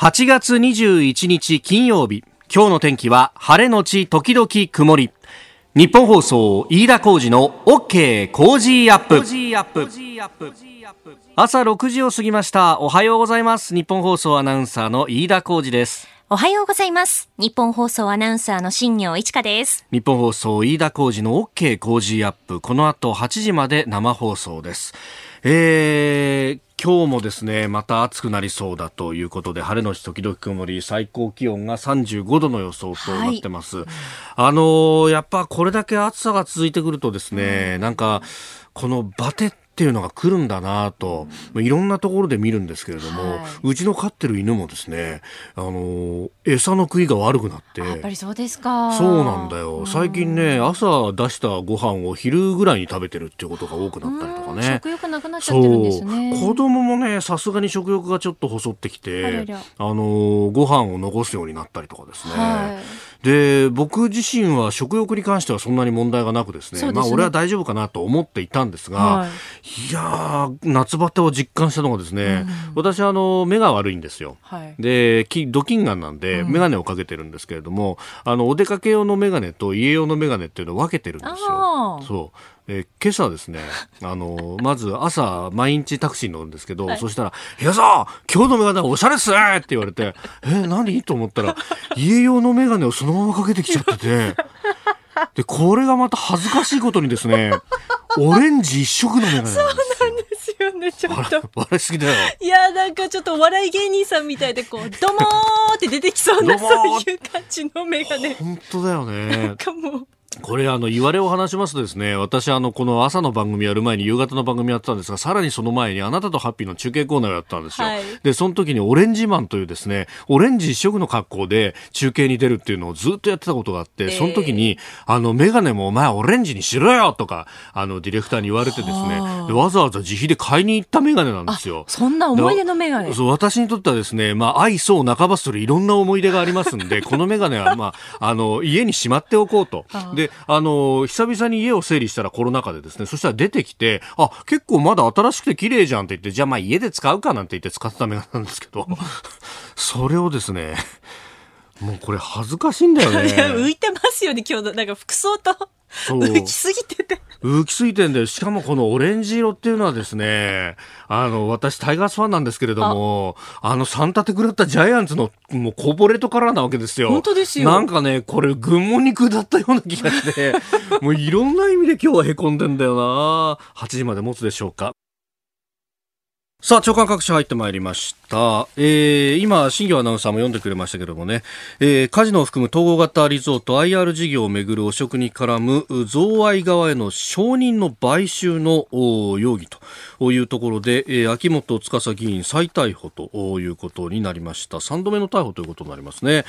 8月21日金曜日。今日の天気は晴れのち時々曇り。ニッポン放送飯田浩司の OK コージーアップ。朝6時を過ぎました。おはようございます。ニッポン放送アナウンサーの飯田浩司です。おはようございます。ニッポン放送アナウンサーの新行市佳です。ニッポン放送飯田浩司の OK コージーアップ。この後8時まで生放送です。えー今日もですねまた暑くなりそうだということで晴れのち時々曇り最高気温が35度の予想となってます、はい、あのやっぱこれだけ暑さが続いてくるとですね、うん、なんかこのバテっていうのが来るんだなと、いろんなところで見るんですけれども、はい、うちの飼ってる犬もですね、あの餌の食いが悪くなって、やっぱりそうですか。そうなんだよ。最近ね、朝出したご飯を昼ぐらいに食べてるっていうことが多くなったりとかね。食欲なくなっちゃってるんですね。子供もね、さすがに食欲がちょっと細ってきて、あのご飯を残すようになったりとかですね。はいで僕自身は食欲に関してはそんなに問題がなくですね、ね、まあ俺は大丈夫かなと思っていたんですが、はい、いや夏バテを実感したのがですね、うん、私あの目が悪いんですよ、はい、でドキンガンなんで眼鏡をかけてるんですけれども、うん、あのお出かけ用の眼鏡と家用の眼鏡っていうのを分けてるんですよ。そうえー、今朝ですね、あのー、まず朝、毎日タクシーに乗るんですけど、はい、そしたら、いやさ今日のメガネおしゃれっすねって言われて、えー、何？と思ったら、家用のメガネをそのままかけてきちゃってて、で、これがまた恥ずかしいことにですね、オレンジ一色のメガネなんですよ。そうなんですよね、ちょっと。笑いすぎだよ。いや、なんかちょっとお笑い芸人さんみたいで、こう、どもーって出てきそうな、そういう感じのメガネ。本当だよね。なんかもう。これあの言われを話しますとですね私あのこの朝の番組やる前に夕方の番組やってたんですがさらにその前にあなたとハッピーの中継コーナーをやったんですよ、はい、でその時にオレンジマンというですねオレンジ一色の格好で中継に出るっていうのをずっとやってたことがあって、その時にあのメガネもお前オレンジにしろよとかあのディレクターに言われてですねわざわざ自費で買いに行ったメガネなんですよ。そんな思い出のメガネ？そう私にとってはですねまあ愛想半ばするいろんな思い出がありますんでこのメガネはまああの家にしまっておこうと。でであの久々に家を整理したらコロナ禍でですね、そしたら出てきて、あ、結構まだ新しくて綺麗じゃんって言って、じゃあまあ家で使うかなんて言って使ったメガネなんですけど、それをですね、もうこれ恥ずかしいんだよね。浮いてますよね、今日の。なんか服装と。浮きすぎてて。浮きすぎてんで、しかもこのオレンジ色っていうのはですね、あの、私タイガースファンなんですけれども、あの、三立て食らったジャイアンツのもうコボレトからなわけですよ。本当ですよ。なんかね、これ群馬肉だったような気がして、もういろんな意味で今日は凹んでんだよな8時まで持つでしょうか。さあ、長官各社入ってまいりました。えー、今、新業アナウンサーも読んでくれましたけどもね、えー、カジノを含む統合型リゾート IR 事業をめぐる汚職に絡む贈賄側への承認の買収の容疑というところで、えー、秋元司議員再逮捕ということになりました。3度目の逮捕ということになりますね。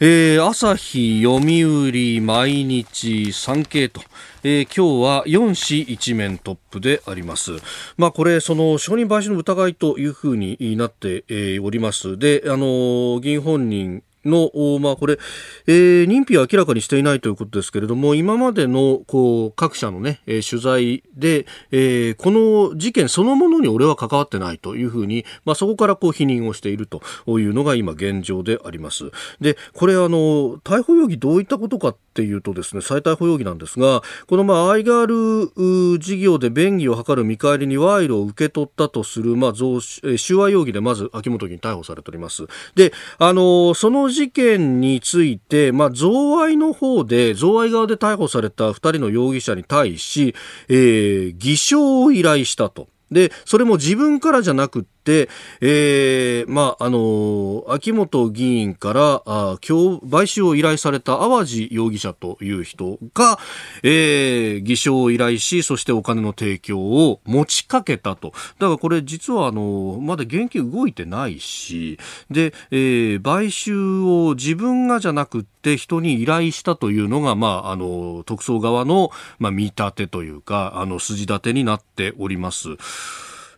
えー、朝日、読売、毎日、産経と、えー、今日は4紙一面トップであります。まあこれ、その承認買収の疑いというふうになっております。で、あの、議員本人の、まあ、これ、えー、認否を明らかにしていないということですけれども、今までの、こう、各社のね、えー、取材で、えー、この事件そのものに俺は関わってないというふうに、まあ、そこからこう、否認をしているというのが今現状であります。で、これ、あの、逮捕容疑どういったことかっっていうとですね、再逮捕容疑なんですが、この、まあ、アイガール事業で便宜を図る見返りに賄賂を受け取ったとする、まあ、贈収賄容疑でまず秋元議員逮捕されております。で、あの、その事件について、まあ、贈賄の方で、贈賄側で逮捕された2人の容疑者に対し、えー、偽証を依頼したと。で、それも自分からじゃなくて、えー、まあ、あの、秋元議員から、あ今日、買収を依頼された淡路容疑者という人が、えー、偽証を依頼し、そしてお金の提供を持ちかけたと。だからこれ実は、あの、まだ現金動いてないし、で、えー、買収を自分がじゃなくて人に依頼したというのが、まあ、あの、特捜側の、まあ、見立てというか、あの、筋立てになっております。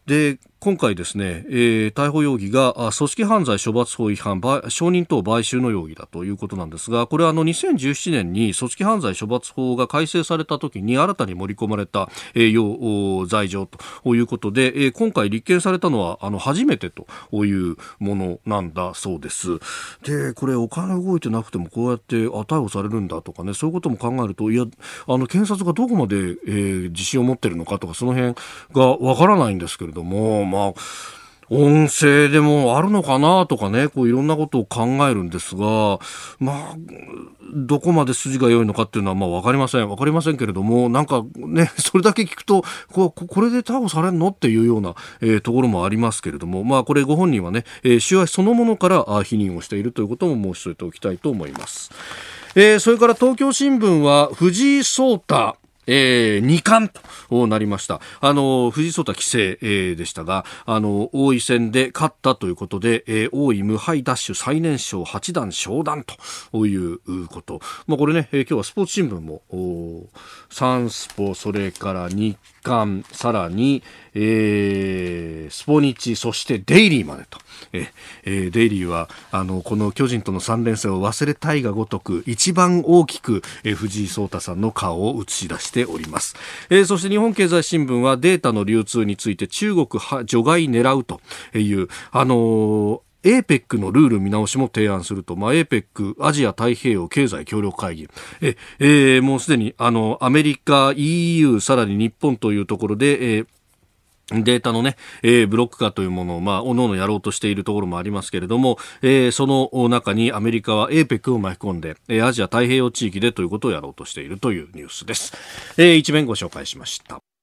で、今回ですね、えー、逮捕容疑が組織犯罪処罰法違反証人等買収の容疑だということなんですがこれはあの2017年に組織犯罪処罰法が改正された時に新たに盛り込まれた、えー、要罪状ということで、えー、今回立件されたのはあの初めてというものなんだそうです。でこれお金動いてなくてもこうやってあ逮捕されるんだとかねそういうことも考えるといやあの検察がどこまで、えー、自信を持ってるのかとかその辺がわからないんですけれどもまあ音声でもあるのかなとかね、こういろんなことを考えるんですが、まあ、どこまで筋が良いのかっていうのはまあわかりません。わかりませんけれども、なんかね、それだけ聞くと、ここれで逮捕されるのっていうような、えー、ところもありますけれども、まあこれご本人はね、えー、収賄そのものから否認をしているということも申し添えておきたいと思います。えー、それから東京新聞は藤井聡太えー、2冠となりました。あの、藤井聡太棋聖、えー、でしたが、あの、王位戦で勝ったということで、えー、王位無敗ダッシュ最年少八段昇段ということ。まあ、これね、えー、今日はスポーツ新聞も、サンスポ、それから日刊、さらに、えー、スポニチ、そしてデイリーまでと。えー、デイリーは、あの、この巨人との3連戦を忘れたいがごとく、一番大きく、えー、藤井聡太さんの顔を映し出しております。えー、そして日本経済新聞はデータの流通について中国除外狙うという、あのー APEC のルール見直しも提案すると、まあ、APEC アジア太平洋経済協力会議え、えー、もうすでにあのアメリカ EU さらに日本というところで、えーデータのね、えー、ブロック化というものを、まあ、おのおのやろうとしているところもありますけれども、えー、その中にアメリカは APEC を巻き込んで、えー、アジア太平洋地域でということをやろうとしているというニュースです。えー、一面ご紹介しました。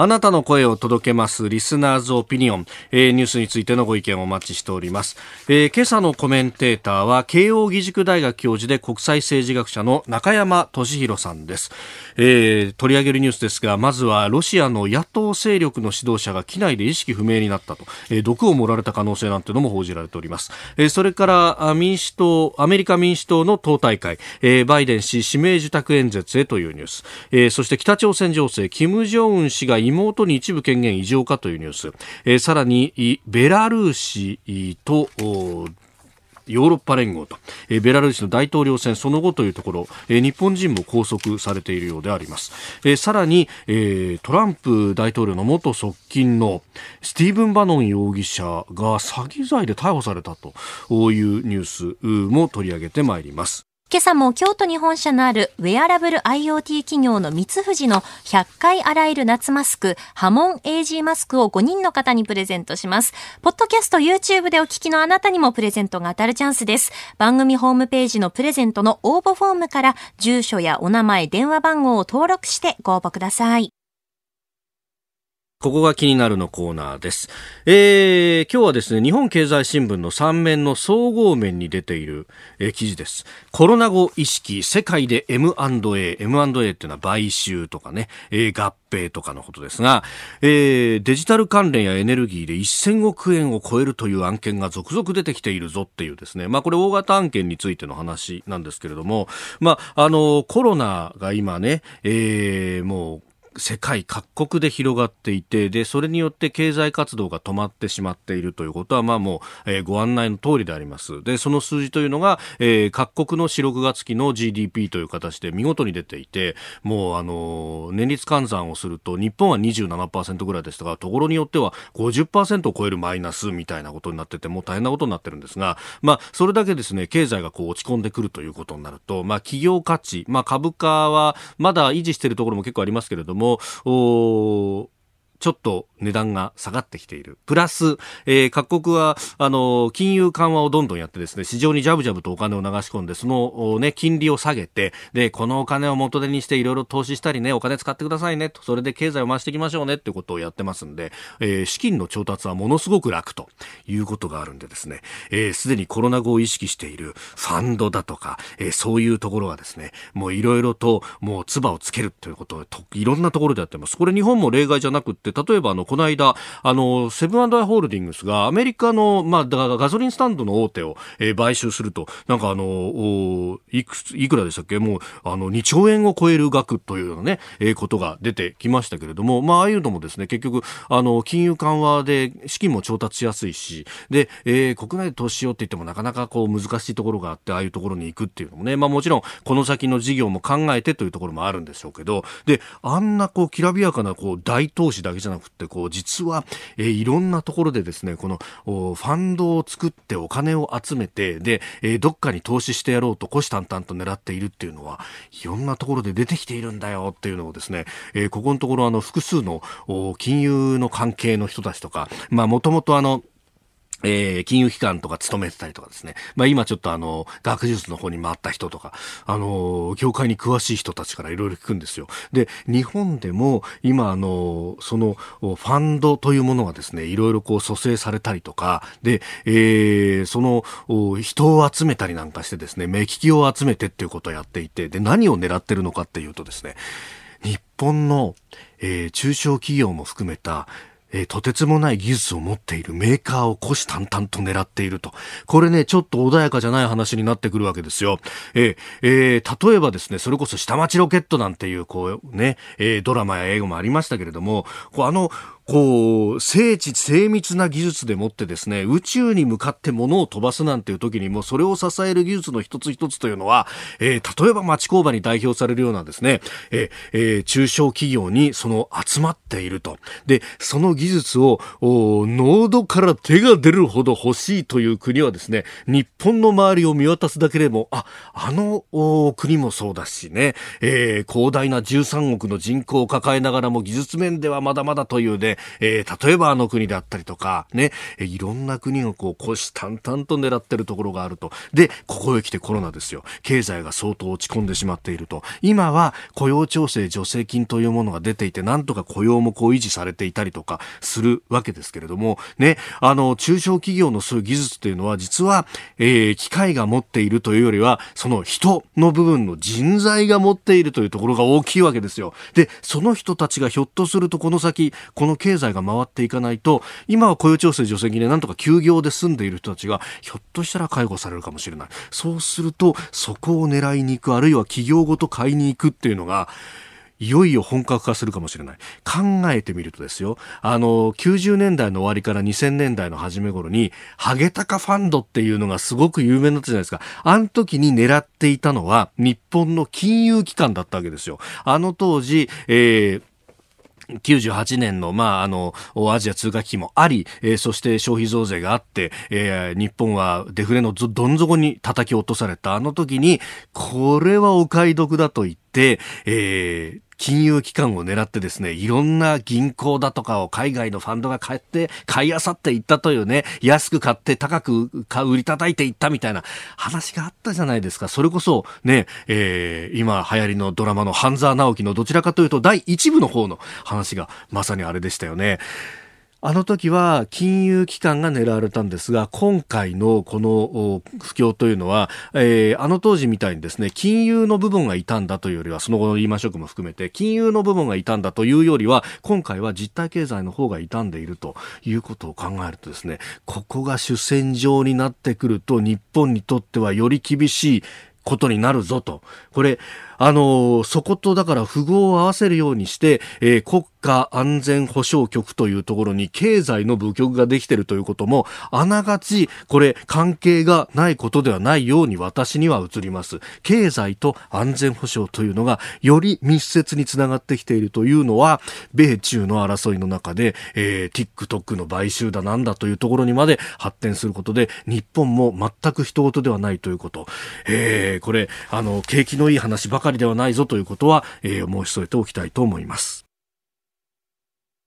あなたの声を届けますリスナーズオピニオン、えー、ニュースについてのご意見をお待ちしております、えー、今朝のコメンテーターは慶應義塾大学教授で国際政治学者の中山俊弘さんです、えー、取り上げるニュースですがまずはロシアの野党勢力の指導者が機内で意識不明になったと、えー、毒を盛られた可能性なんてのも報じられております、えー、それから民主党アメリカ民主党の党大会、えー、バイデン氏指名受託演説へというニュース、えー、そして北朝鮮情勢金正恩氏が妹に一部権限異常かというニュース、えー、さらにベラルーシとヨーロッパ連合と、えー、ベラルーシの大統領選その後というところ、えー、日本人も拘束されているようであります、えー、さらに、えー、トランプ大統領の元側近のスティーブン・バノン容疑者が詐欺罪で逮捕されたというニュースも取り上げてまいります。今朝も京都に本社のあるウェアラブル IoT 企業の三藤の100回洗える夏マスク、ハモン AG マスクを5人の方にプレゼントします。ポッドキャスト YouTube でお聞きのあなたにもプレゼントが当たるチャンスです。番組ホームページのプレゼントの応募フォームから住所やお名前、電話番号を登録してご応募ください。ここが気になるのコーナーです。えー、今日はですね、日本経済新聞の3面の総合面に出ている、えー、記事です。コロナ後意識、世界で M&A。M&A っていうのは買収とかね、えー、合併とかのことですが、えー、デジタル関連やエネルギーで1000億円を超えるという案件が続々出てきているぞっていうですね、まあこれ大型案件についての話なんですけれども、まあ、あの、コロナが今ね、えー、もう世界各国で広がっていてでそれによって経済活動が止まってしまっているということは、まあ、もう、えー、ご案内の通りであります。でその数字というのが、えー、各国の4、6月期の GDP という形で見事に出ていてもう、あのー、年率換算をすると日本は27%ぐらいでしたがところによっては50%を超えるマイナスみたいなことになっててもう大変なことになってるんですが、まあ、それだけですね経済がこう落ち込んでくるということになると、まあ、企業価値、まあ、株価はまだ維持しているところも結構ありますけれどもおちょっと値段が下がってきている。プラス、えー、各国は、あの、金融緩和をどんどんやってですね、市場にジャブジャブとお金を流し込んで、その、ね、金利を下げて、で、このお金を元手にしていろいろ投資したりね、お金使ってくださいね、と、それで経済を回していきましょうね、ってことをやってますんで、えー、資金の調達はものすごく楽ということがあるんでですね、えー、すでにコロナ後を意識しているファンドだとか、えー、そういうところはですね、もういろいろと、もう唾をつけるということを、いろんなところでやってます。これ日本も例外じゃなくて、、例えばあの、この間、あの、セブンアイ・ホールディングスがアメリカの、まあ、ガソリンスタンドの大手を、えー、買収すると、なんかあの、いくつ、いくらでしたっけ？もう、あの、2兆円を超える額というようなね、えー、ことが出てきましたけれども、まあ、ああいうのもですね、結局、あの、金融緩和で資金も調達しやすいし、で、えー、国内で投資しようって言ってもなかなかこう難しいところがあって、ああいうところに行くっていうのもね、まあもちろん、この先の事業も考えてというところもあるんでしょうけど、で、あんなこう、きらびやかなこう、大投資だけじゃなくて、こう、実は、えー、いろんなところでですね、この、ファンドを作ってお金を集めて、で、えー、どっかに投資してやろうと虎視眈々と狙っているっていうのは、いろんなところで出てきているんだよっていうのをですね、えー、ここのところあの、複数の金融の関係の人たちとか、まあ、もともとあの、えー、金融機関とか勤めてたりとかですね。まあ今ちょっとあの、学術の方に回った人とか、あの、業界に詳しい人たちからいろいろ聞くんですよ。で、日本でも今あの、その、ファンドというものがですね、いろいろこう蘇生されたりとか、で、えー、その、人を集めたりなんかしてですね、目利きを集めてっていうことをやっていて、で、何を狙ってるのかっていうとですね、日本の、えー、中小企業も含めたえー、とてつもない技術を持っているメーカーを虎視眈々と狙っていると。これね、ちょっと穏やかじゃない話になってくるわけですよ。えー、えー、例えばですね、それこそ下町ロケットなんていう、こうね、え、ドラマや映画もありましたけれども、こうあの、こう、精緻、精密な技術でもってですね、宇宙に向かって物を飛ばすなんていう時にも、それを支える技術の一つ一つというのは、えー、例えば町工場に代表されるようなですね、えー、えー、中小企業にその集まっていると。で、その技術を、濃度から手が出るほど欲しいという国はですね、日本の周りを見渡すだけでも、あ、あの国もそうだしね、えー、広大な13億の人口を抱えながらも技術面ではまだまだというね、えー、例えばあの国であったりとか、ね、いろんな国をこう、虎視眈々と狙ってるところがあると。で、ここへ来てコロナですよ。経済が相当落ち込んでしまっていると。今は雇用調整助成金というものが出ていて、なんとか雇用もこう維持されていたりとかするわけですけれども、ね、あの、中小企業のそういう技術というのは、実は、えー、機械が持っているというよりは、その人の部分の人材が持っているというところが大きいわけですよ。で、その人たちがひょっとするとこの先、この経経済が回っていかないと今は雇用調整助成金でなんとか休業で住んでいる人たちがひょっとしたら介護されるかもしれないそうするとそこを狙いに行くあるいは企業ごと買いに行くっていうのがいよいよ本格化するかもしれない。考えてみるとですよ、あの、90年代の終わりから2000年代の初め頃に、ハゲタカファンドっていうのがすごく有名になったじゃないですか。あの時に狙っていたのは、日本の金融機関だったわけですよ。あの当時、えー、98年の、まあ、あの、アジア通貨危機もあり、えー、そして消費増税があって、えー、日本はデフレのどん底に叩き落とされた。あの時に、これはお買い得だと言って、えー、金融機関を狙ってですね、いろんな銀行だとかを海外のファンドが買って、買いあさっていったというね、安く買って高く、売り叩いていったみたいな話があったじゃないですか。それこそね、えー、今流行りのドラマの半沢直樹のどちらかというと第一部の方の話がまさにあれでしたよね。あの時は金融機関が狙われたんですが、今回のこの不況というのは、えー、あの当時みたいにですね、金融の部分がいたんだというよりは、その後のリーマンショックも含めて、金融の部分がいたんだというよりは、今回は実体経済の方が傷んでいるということを考えるとですね、ここが主戦場になってくると、日本にとってはより厳しいことになるぞと。これ、あの、そことだから符号を合わせるようにして、えー、国家安全保障局というところに経済の部局ができているということも、あながち、これ、関係がないことではないように私には映ります。経済と安全保障というのが、より密接につながってきているというのは、米中の争いの中で、えー、TikTok の買収だなんだというところにまで発展することで、日本も全く人事ではないということ。えー、これ、あの、景気のいい話ばかりかりではないぞということは、えー、申し添えておきたいと思います。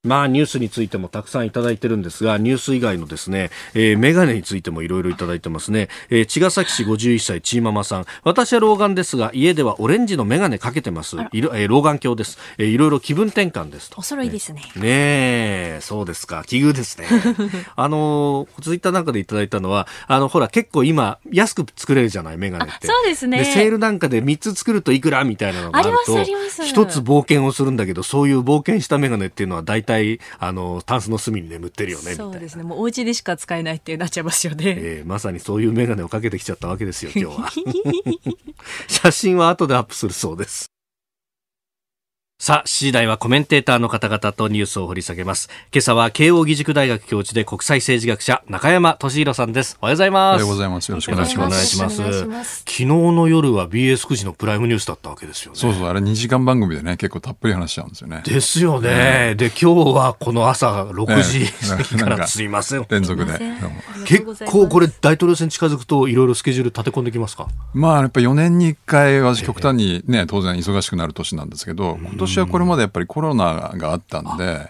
まあニュースについてもたくさんいただいてるんですが、ニュース以外のですね、えー、メガネについてもいろいろいただいてますね。えー、茅ヶ崎市51歳チーママさん。私は老眼ですが、家ではオレンジのメガネかけてます。いろえー、老眼鏡です。えー、いろいろ気分転換ですと。お揃いですね。ねえ、そうですか。奇遇ですね。あのー、ツイッターなんかでいただいたのは、あの、ほら、結構今、安く作れるじゃない、メガネって。そうですね。で、セールなんかで3つ作るといくらみたいなのがあると、あります、あります。一つ冒険をするんだけど、そういう冒険したメガネっていうのは大体体あのタンスの隅に眠ってるよねそうですね。もうお家でしか使えないってなっちゃいますよね、えー、まさにそういう眼鏡をかけてきちゃったわけですよ今日は。写真は後でアップするそうですさあ、7時台はコメンテーターの方々とニュースを掘り下げます。今朝は慶応義塾大学教授で国際政治学者、中山俊弘さんです。おはようございます。おはようございます。よろしくお願いします。ます昨日の夜は BS9 時のプライムニュースだったわけですよね。そうそう、あれ2時間番組でね、結構たっぷり話しちゃうんですよね。ですよね。で、今日はこの朝6時過ぎからすいません。連続で。結構これ大統領選近づくといろいろスケジュール立て込んできますか？まあ、やっぱ4年に1回、私極端にね、当然忙しくなる年なんですけど、今年はこれまでやっぱりコロナがあったんで、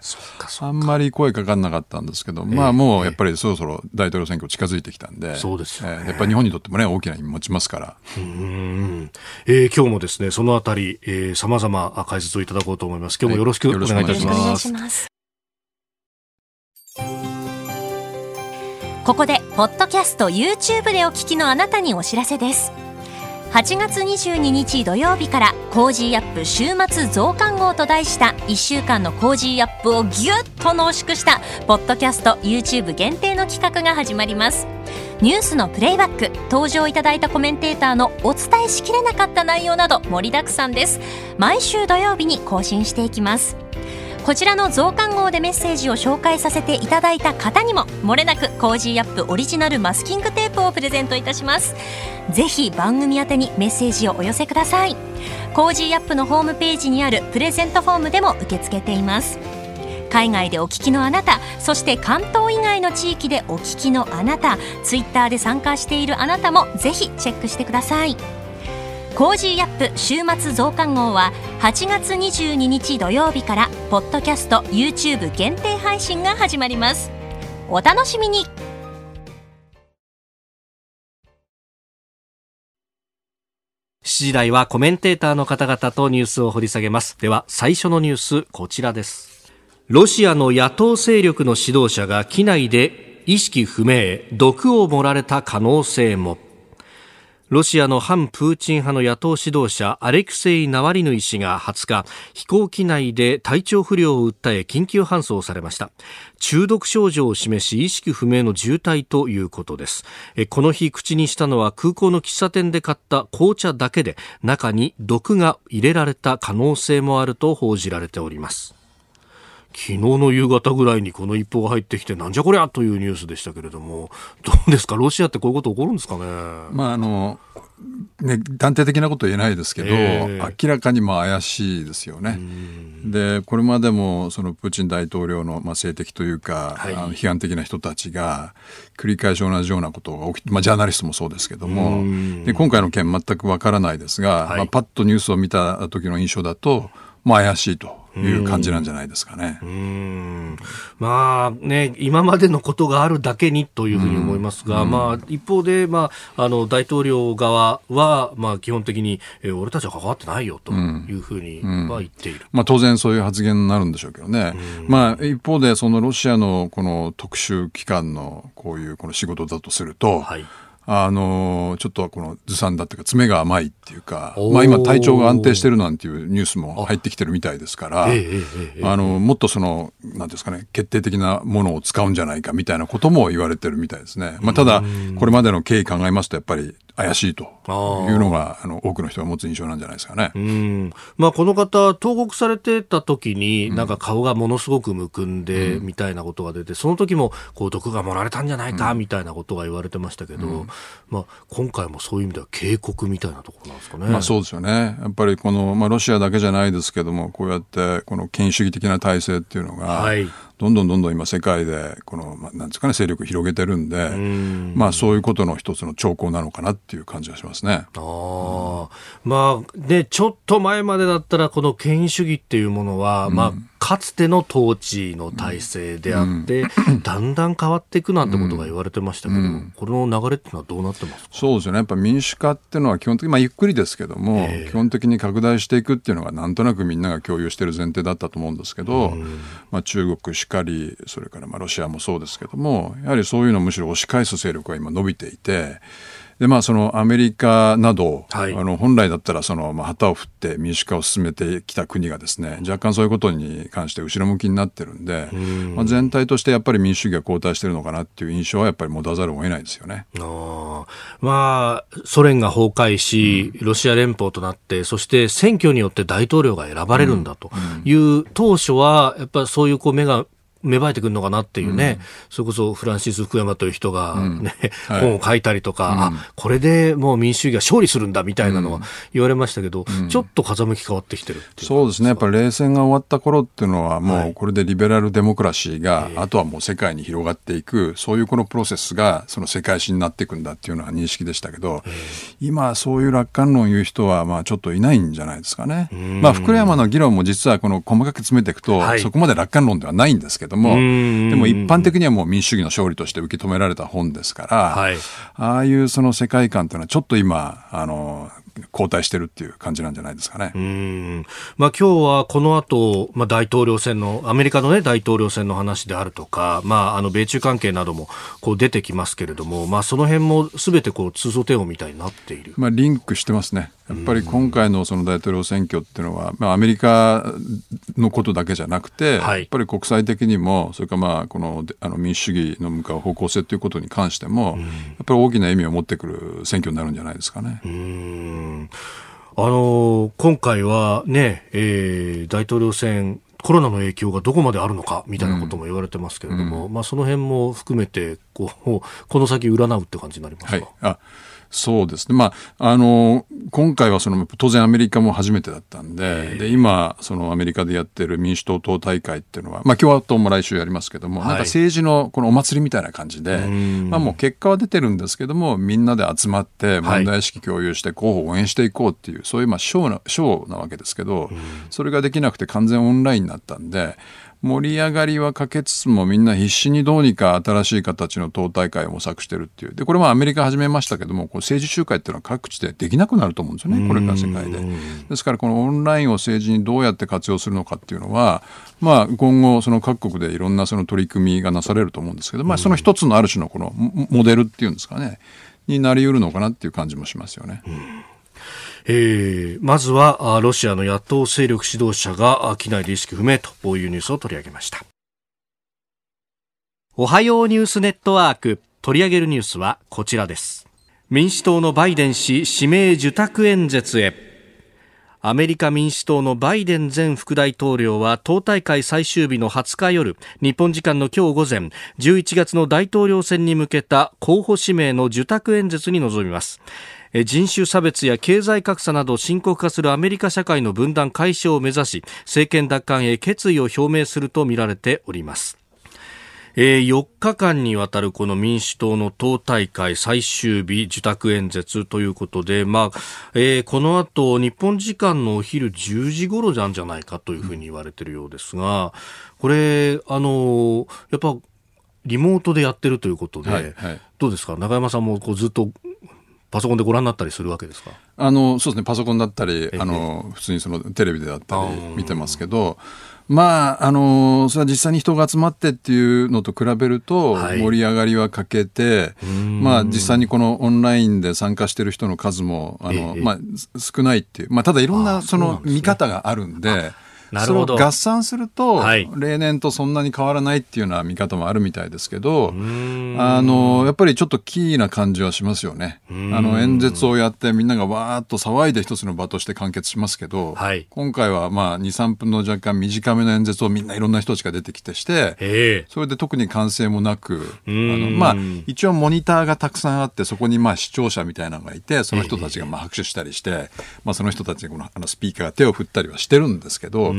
あんまり声かかんなかったんですけど、まあもうやっぱりそろそろ大統領選挙近づいてきたんで、そうですね、やっぱり日本にとってもね、大きな意味持ちますから。うん、えー、今日もですね、そのあたり、えー、様々解説をいただこうと思います。今日もよろしくお願いいたします。はい、ここで、ポッドキャスト YouTube でお聞きのあなたにお知らせです。8月22日土曜日からコージーアップ週末増刊号と題した1週間のコージーアップをぎゅっと濃縮したポッドキャスト YouTube 限定の企画が始まります。ニュースのプレイバック登場いただいたコメンテーターのお伝えしきれなかった内容など盛りだくさんです。毎週土曜日に更新していきます。こちらの増刊号でメッセージを紹介させていただいた方にももれなくコージーアップオリジナルマスキングテープをプレゼントいたします。ぜひ番組宛にメッセージをお寄せください。コージーアップのホームページにあるプレゼントフォームでも受け付けています。海外でお聞きのあなたそして関東以外の地域でお聞きのあなたツイッターで参加しているあなたもぜひチェックしてください。コージーアップ週末増刊号は8月22日土曜日からポッドキャスト YouTube 限定配信が始まります。お楽しみに。7時台はコメンテーターの方々とニュースを掘り下げます。では最初のニュースこちらです。ロシアの野党勢力の指導者が機内で意識不明毒を盛られた可能性も。ロシアの反プーチン派の野党指導者アレクセイ・ナワリヌイ氏が20日飛行機内で体調不良を訴え緊急搬送されました。中毒症状を示し意識不明の重体ということです。この日口にしたのは空港の喫茶店で買った紅茶だけで中に毒が入れられた可能性もあると報じられております。昨日の夕方ぐらいにこの一報が入ってきてなんじゃこりゃというニュースでしたけれどもどうですか？ロシアってこういうこと起こるんですかね？まああのね、断定的なことは言えないですけど、えー、明らかにまあ怪しいですよね。でこれまでもそのプーチン大統領のまあ政敵というか、はい、あの批判的な人たちが繰り返し同じようなことが起きまあ、ジャーナリストもそうですけどもで今回の件全くわからないですが、はい、まあ、パッとニュースを見た時の印象だと、まあ、怪しいと。いう感じなんじゃないですかね。うんまあね、今までのことがあるだけにというふうに思いますが、まあ一方で、まあ、あの大統領側は、まあ基本的に、えー、俺たちは関わってないよというふうには言っている。まあ当然そういう発言になるんでしょうけどね。まあ一方で、そのロシアのこの特殊機関のこういうこの仕事だとすると、はいあのちょっとこのずさんだっていうか爪が甘いっていうか、まあ、今体調が安定してるなんていうニュースも入ってきてるみたいですから、あのもっとそのなんですかね決定的なものを使うんじゃないかみたいなことも言われてるみたいですね。まあ、ただこれまでの経緯考えますとやっぱり怪しいというのがあの多くの人が持つ印象なんじゃないですかね。うん。まあ、この方投獄されてた時になんか顔がものすごくむくんでみたいなことが出て、その時もこう毒が盛られたんじゃないかみたいなことが言われてましたけど、まあ、今回もそういう意味では警告みたいなところなんですかね。まあ、そうですよね。やっぱりこの、まあ、ロシアだけじゃないですけども、こうやってこの権威主義的な体制っていうのが、はい、どんどんどんどん今世界でこの、まあ、なんですかね勢力広げてるんでまあそういうことの一つの兆候なのかなっていう感じがしますね。あまあねちょっと前までだったらこの権威主義っていうものは、うん、まあかつての統治の体制であって、うん、だんだん変わっていくなんてことが言われてましたけど、うん、この流れっていうのはどうなってますそうですよね。やっぱ民主化っていうのは基本的に、まあ、ゆっくりですけども、基本的に拡大していくっていうのがなんとなくみんなが共有している前提だったと思うんですけど、まあ、中国しかりそれからまあロシアもそうですけどもやはりそういうのをむしろ押し返す勢力が今伸びていてでまあそのアメリカなど、はい、あの本来だったらそのまあ旗を振って民主化を進めてきた国がですね若干そういうことに関して後ろ向きになってるんで、ん。まあ、全体としてやっぱり民主主義が後退してるのかなっていう印象はやっぱり持たざるを得ないですよね。あまあソ連が崩壊し、ロシア連邦となってそして選挙によって大統領が選ばれるんだという、当初はやっぱりそういうこう目が芽生えてくるのかなっていうね、うん、それこそフランシス・福山という人がね、うん。はい、本を書いたりとか、うん、あこれでもう民主主義が勝利するんだみたいなのは言われましたけど、ちょっと風向き変わってきてるそうですね、やっぱり冷戦が終わった頃っていうのは、もうこれでリベラルデモクラシーが、はい、あとはもう世界に広がっていく、そういうこのプロセスがその世界史になっていくんだっていうのは認識でしたけど、今、そういう楽観論を言う人は、まあちょっといないんじゃないですかね。まあ、福山の議論も実はこの細かく詰めていくと、はい、そこまで楽観論ではないんですけども、でも一般的にはもう民主主義の勝利として受け止められた本ですから、はい、ああいうその世界観というのはちょっと今、あの、交代してるっていう感じなんじゃないですかね。うんまあ今日はこの後、まあ大統領選のアメリカのね大統領選の話であるとか、まああの米中関係などもこう出てきますけれども、まあその辺もすべてこう通奏帝王みたいになっている。まあリンクしてますね。やっぱり今回のその大統領選挙っていうのは、まあ、アメリカのことだけじゃなくて、はい、やっぱり国際的にも、それからまあこのあの民主主義の向かう方向性ということに関しても、やっぱり大きな意味を持ってくる選挙になるんじゃないですかね。あの今回はね、えー、大統領選コロナの影響がどこまであるのかみたいなことも言われてますけれども、うん、まあ、その辺も含めてこうこの先占うって感じになりますか、はい、あそうですね。まあ、あの、今回はその、当然アメリカも初めてだったんで、で、今、そのアメリカでやってる民主党党大会っていうのは、まあ、共和党も来週やりますけども、はい、なんか政治のこのお祭りみたいな感じで、まあ、もう結果は出てるんですけども、みんなで集まって問題意識共有して候補を応援していこうっていう、そういう、まあ、ショーな、ショーなわけですけど、それができなくて完全オンラインになったんで、盛り上がりは欠けつつもみんな必死にどうにか新しい形の党大会を模索してるっていう。で、これもアメリカ始めましたけども、こう政治集会っていうのは各地でできなくなると思うんですよね、これから世界で。ですからこのオンラインを政治にどうやって活用するのかっていうのは、まあ今後その各国でいろんなその取り組みがなされると思うんですけど、まあその一つのある種のこのモデルっていうんですかね、になり得るのかなっていう感じもしますよね。えー、まずはロシアの野党勢力指導者が機内で意識不明というニュースを取り上げました。おはようニュースネットワーク。取り上げるニュースはこちらです。民主党のバイデン氏指名受託演説へ。アメリカ民主党のバイデン前副大統領は党大会最終日の20日夜日本時間の今日午前11月の大統領選に向けた候補指名の受託演説に臨みます。人種差別や経済格差など深刻化するアメリカ社会の分断解消を目指し政権奪還へ決意を表明するとみられております。えー、4日間にわたるこの民主党の党大会最終日受託演説ということで、まあえー、この後日本時間のお昼10時頃なんじゃないかというふうに言われているようですが、これ、あのやっぱリモートでやってるということで、はいはい、どうですか、中山さんもこうずっとパソコンでご覧になったりするわけですか？あのそうですね。パソコンだったりあの普通にそのテレビでだったり見てますけど。まああのそれは実際に人が集まってっていうのと比べると盛り上がりは欠けて、はい、まあ実際にこのオンラインで参加してる人の数もあの、まあ、少ないっていう、まあ、ただいろんなその見方があるんで。なるほど。合算すると、はい、例年とそんなに変わらないっていうような見方もあるみたいですけどあのやっぱりちょっとキーな感じはしますよね。あの演説をやってみんながわーっと騒いで一つの場として完結しますけど、はい、今回はまあ23分の若干短めの演説をみんないろんな人たちが出てきてしてそれで特に歓声もなくあの、まあ、一応モニターがたくさんあってそこにまあ視聴者みたいなのがいてその人たちがまあ拍手したりして、まあ、その人たちにこのあのスピーカーが手を振ったりはしてるんですけど。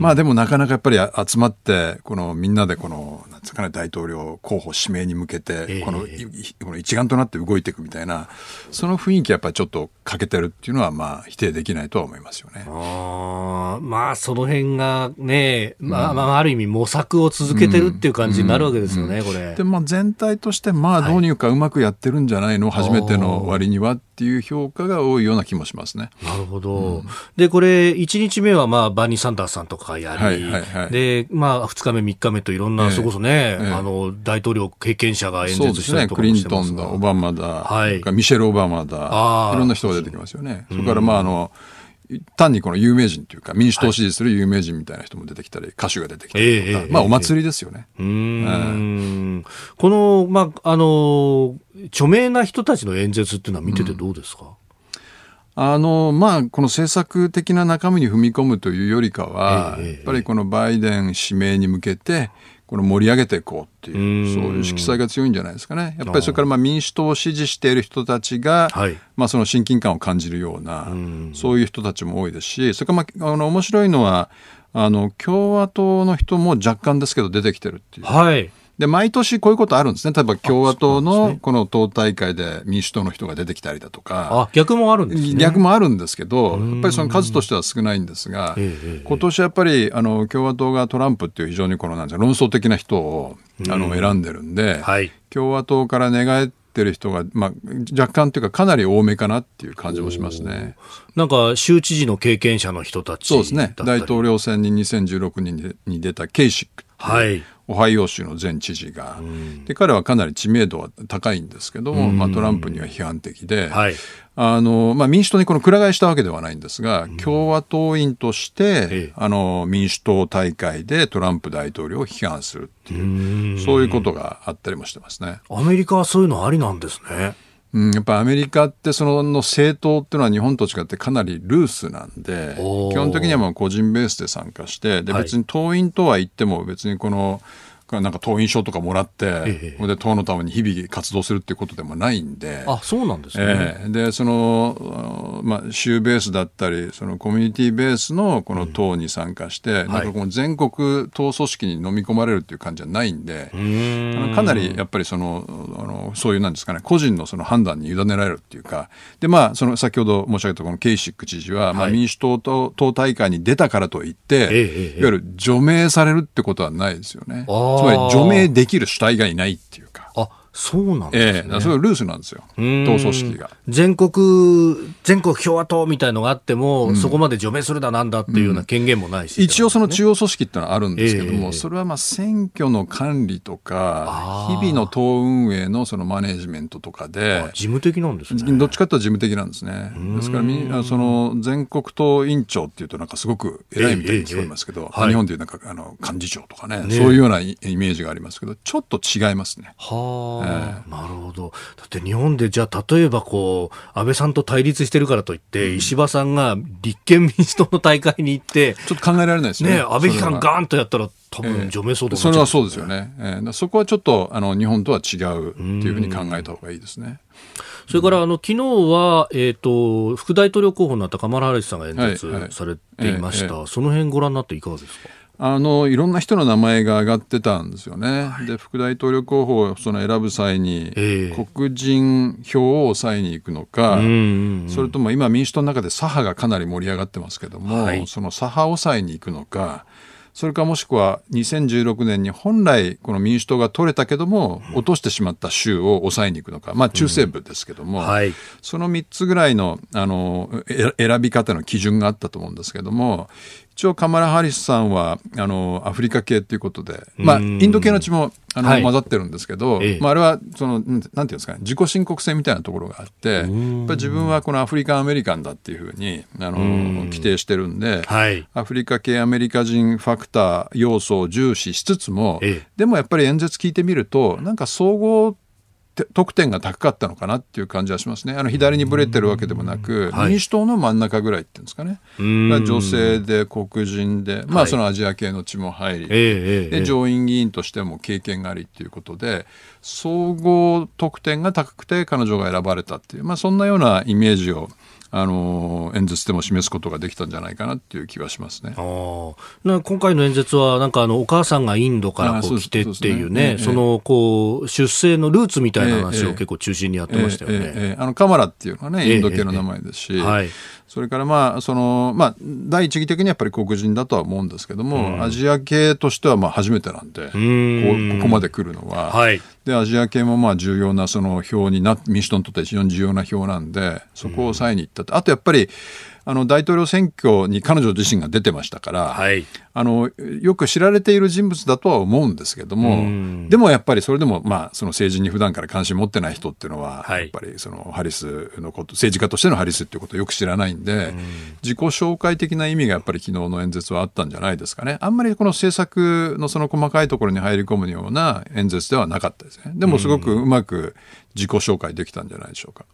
まあでもなかなかやっぱり集まって、このみんなでこの、なんですかね、大統領候補指名に向けて、この、この一丸となって動いていくみたいな、その雰囲気やっぱりちょっと欠けてるっていうのは、まあ否定できないとは思いますよね。あまあその辺がね、まあ、まあある意味模索を続けてるっていう感じになるわけですよね、これ。で、まあ全体として、まあどうにかうまくやってるんじゃないの、初めての割にはっっていう評価が多いような気もしますね。なるほど。うん、で、これ、1日目は、まあ、バーニー・サンダースさんとかやり、はいはいはい、で、まあ、2日目、3日目といろんな、えー、そこそね、えー、あの、大統領経験者が演説したりとかね、クリントンだ、オバマだ、はい、ミシェル・オバマだ、いろんな人が出てきますよね。それから、まあ、あの、単にこの有名人というか民主党を支持する有名人みたいな人も出てきたり、歌手が出てきたりとか、まあお祭りですよね。うん。この、まあ、あの、著名な人たちの演説っていうのは見ててどうですか、うんあの、まあ、この政策的な中身に踏み込むというよりかは、やっぱりこのバイデン指名に向けて、この盛り上げていこうっていう、そういう色彩が強いんじゃないですかね。やっぱりそれからまあ民主党を支持している人たちが、はい、まあその親近感を感じるような、そういう人たちも多いですし、それからまあ、あの、面白いのは、あの、共和党の人も若干ですけど出てきてるっていう。はい。で、毎年こういうことあるんですね。例えば共和党のこの党大会で民主党の人が出てきたりだとか。あ、逆もあるんですね。逆もあるんですけど、やっぱりその数としては少ないんですが、今年やっぱりあの共和党がトランプっていう非常にこのなんですか論争的な人をあの選んでるんで、はい、共和党から寝返ってる人が、まあ、若干というかかなり多めかなっていう感じもしますね。なんか州知事の経験者の人たちそうですね。大統領選に2016年に出たケイシックはい、オハイオ州の前知事が、で彼はかなり知名度は高いんですけども、まあ、トランプには批判的で、はい、あのまあ、民主党にこのくら替えしたわけではないんですが、共和党員として、あの民主党大会でトランプ大統領を批判するっていうそういうことがあったりもしてますね。アメリカはそういうのありなんですね。うん、やっぱアメリカってその政党っていうのは日本と違ってかなりルースなんで基本的にはもう個人ベースで参加してで別に党員とは言っても別にこのなんか党員証とかもらって、ええ、で党のために日々活動するっていうことでもないんで、あそうなんですね。えー、でそのまあ州ベースだったりそのコミュニティベースのこの党に参加して、うん、なんかこの全国党組織に飲み込まれるっていう感じじゃないんで、あのかなりやっぱりそのあのそういうなんですかね個人のその判断に委ねられるっていうか、でまあその先ほど申し上げたこのケイシック知事は、はい、まあ民主党と党大会に出たからといって、いわゆる除名されるってことはないですよね。つまり除名できる主体がいないっていうか。あそうなんですね。ええ、それルースなんですよ。党組織が。全国、全国共和党みたいのがあっても、うん、そこまで除名するだなんだっていうような権限もないし、うん、一応その中央組織ってのはあるんですけども、えそれはまあ選挙の管理とか、日々の党運営のそのマネジメントとかで。事務的なんですね。どっちかというと事務的なんですね。ですからみ、その全国党委員長っていうとなんかすごく偉いみたいに聞こえますけど、日本でいうなんかあの幹事長とかね、ねそういうようなイメージがありますけど、ちょっと違いますね。はあ。えー、なるほど。だって日本でじゃあ例えばこう、安倍さんと対立してるからといって、うん、石破さんが立憲民主党の大会に行って、ちょっと考えられないですね。ね安倍批判ガーンとやったら、多分除名相当、えー、それはそうですよね。えー、そこはちょっとあの日本とは違うっていうふうに考えた方がいいですね。それからあの昨日は、えーと、副大統領候補になったカマラ・ハリスさんが演説されていました、はいはいえーえ。ー、その辺ご覧になっていかがですか？あのいろんな人の名前が挙がってたんですよね。はい、で副大統領候補をその選ぶ際に、えー、黒人票を抑えに行くのか、それとも今民主党の中で左派がかなり盛り上がってますけども、はい、その左派を抑えに行くのか。それかもしくは2016年に本来この民主党が取れたけども落としてしまった州を抑えに行くのか、まあ中西部ですけども、うん。はい、その3つぐらいのあの選び方の基準があったと思うんですけども一応カマラ・ハリスさんはあのアフリカ系ということで、まあ、インド系の血もあの、はい、混ざってるんですけど、ええ、まあ、あれはそのなんていうんですかね自己申告制みたいなところがあってやっぱり自分はこのアフリカン・アメリカンだっていうふうにあの規定してるんで、はい、アフリカ系アメリカ人ファクター要素を重視しつつも、え、でもやっぱり演説聞いてみるとなんか総合得点が高かったのかなっていう感じはしますね。あの左にぶれてるわけでもなく、民主党の真ん中ぐらいっていうんですかね。女性で黒人で、まあそのアジア系の血も入り、で上院議員としても経験がありっていうことで、総合得点が高くて彼女が選ばれたっていう、まあそんなようなイメージをあの演説でも示すことができたんじゃないかなっていう気はしますね。あ今回の演説はなんかあのお母さんがインドからこう来てっていうね、そのこう出生のルーツみたいな話を結構中心にやってましたよね。えええ、あのカマラっていうのはねインド系の名前ですし、はい、それからまあそのまあ第一義的にやっぱり黒人だとは思うんですけども、うん、アジア系としてはまあ初めてなんで、こここまで来るのは。はい。でアジア系もまあ重要なその票にな民主党にとって非常に重要な票なんでそこを抑えにいったと、あとやっぱりあの大統領選挙に彼女自身が出てましたから、はい、あのよく知られている人物だとは思うんですけども、でもやっぱりそれでも、まあ、その政治に普段から関心持ってない人っていうのは、はい、やっぱりそのハリスのこと政治家としてのハリスっていうことをよく知らないんで、自己紹介的な意味がやっぱり昨日の演説はあったんじゃないですかね。あんまりこの政策のその細かいところに入り込むような演説ではなかったですね。でもすごくうまく自己紹介できたんじゃないでしょうか。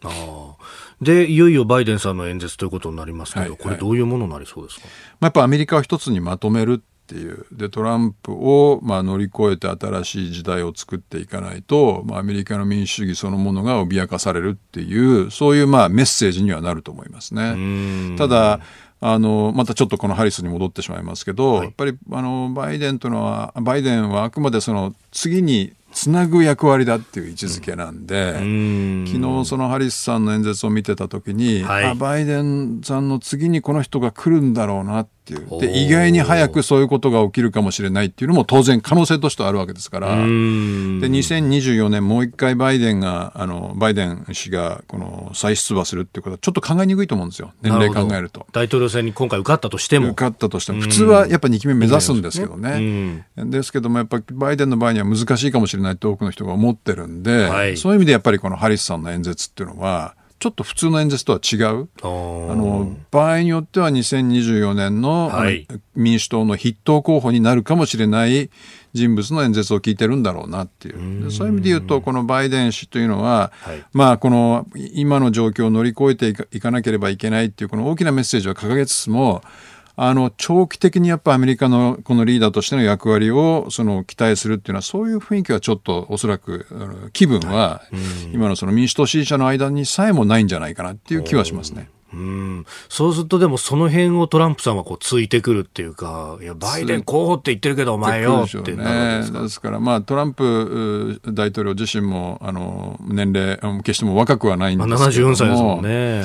で、いよいよバイデンさんの演説ということになりますけど、はいはい、これどういうものになりそうですか、まあ、やっぱアメリカを一つにまとめるっていう。でトランプをまあ乗り越えて新しい時代を作っていかないと、まあ、アメリカの民主主義そのものが脅かされるっていうそういうまあメッセージにはなると思いますね。ただあのまたちょっとこのハリスに戻ってしまいますけど、はい、やっぱりあのバイデンとのはバイデンはあくまでその次につなぐ役割だっていう位置づけなんで、うん、昨日そのハリスさんの演説を見てた時に、はい、あバイデンさんの次にこの人が来るんだろうなっていう。で意外に早くそういうことが起きるかもしれないっていうのも当然可能性としてはあるわけですから。で2024年もう一回バイデンがあのバイデン氏がこの再出馬するっていうことはちょっと考えにくいと思うんですよ。年齢考えると。大統領選に今回受かったとしても。受かったとしても。普通はやっぱ2期目目指すんですけどね。ですけどもやっぱバイデンの場合には難しいかもしれないと多くの人が思ってるんで、はい、そういう意味でやっぱりこのハリスさんの演説っていうのはちょっと普通の演説とは違う。あの場合によっては2024年の、はい、民主党の筆頭候補になるかもしれない人物の演説を聞いてるんだろうなっていう。そういう意味で言うとこのバイデン氏というのは、はい、まあこの今の状況を乗り越えていかなければいけないっていうこの大きなメッセージを掲げつつもあの長期的にやっぱアメリカのこのリーダーとしての役割をその期待するっていうのはそういう雰囲気はちょっとおそらく気分は今のその民主党支持者の間にさえもないんじゃないかなっていう気はしますね。うん、そうするとでもその辺をトランプさんはこうついてくるっていうか、いや、バイデン候補って言ってるけど、お前よってなるですか？ら、まあ、トランプ大統領自身も、あの、年齢、決しても若くはないんですけども、74歳ですもんね。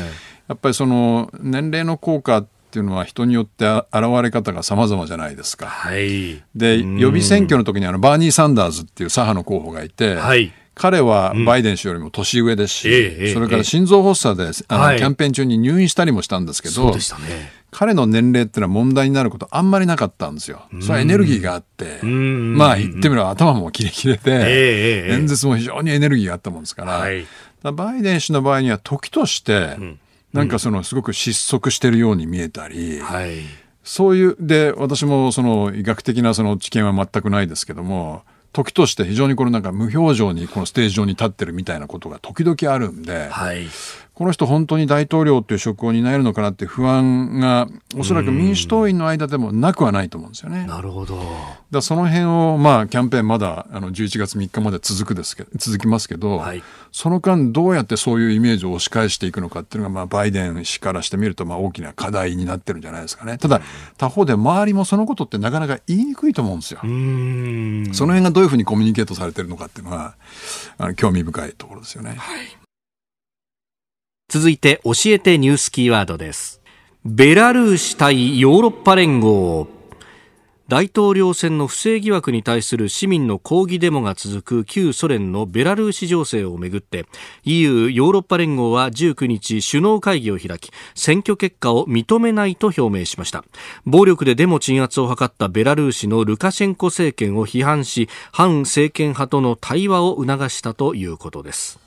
やっぱりその、年齢の効果っていうのは人によって現れ方が様々じゃないですか。はい、で予備選挙の時にあのバーニー・サンダーズっていう左派の候補がいて、はい、彼はバイデン氏よりも年上ですし、うん、それから心臓発作で、あのキャンペーン中に入院したりもしたんですけど、ね、彼の年齢っていうのは問題になることあんまりなかったんですよ。それはエネルギーがあって、まあ言ってみれば頭もキレキレで、演説も非常にエネルギーがあったもんですから、はい、バイデン氏の場合には時として、うんなんかそのすごく失速してるように見えたり、はい、そういうで私もその医学的なその知見は全くないですけども時として非常にこのなんか無表情にこのステージ上に立ってるみたいなことが時々あるんで、はい、この人本当に大統領っていう職を担えるのかなって不安がおそらく民主党員の間でもなくはないと思うんですよね。なるほど。だその辺をまあキャンペーンまだあの11月3日まで続くですけ続きますけど、はい、その間どうやってそういうイメージを押し返していくのかっていうのがまあバイデン氏からしてみるとまあ大きな課題になってるんじゃないですかね。ただ他方で周りもそのことってなかなか言いにくいと思うんですよ。その辺がどういうふうにコミュニケートされてるのかっていうのはあの興味深いところですよね。はい続いて教えてニュースキーワードです。ベラルーシ対ヨーロッパ連合。大統領選の不正疑惑に対する市民の抗議デモが続く旧ソ連のベラルーシ情勢をめぐって EU ヨーロッパ連合は19日首脳会議を開き選挙結果を認めないと表明しました。暴力でデモ鎮圧を図ったベラルーシのルカシェンコ政権を批判し反政権派との対話を促したということです。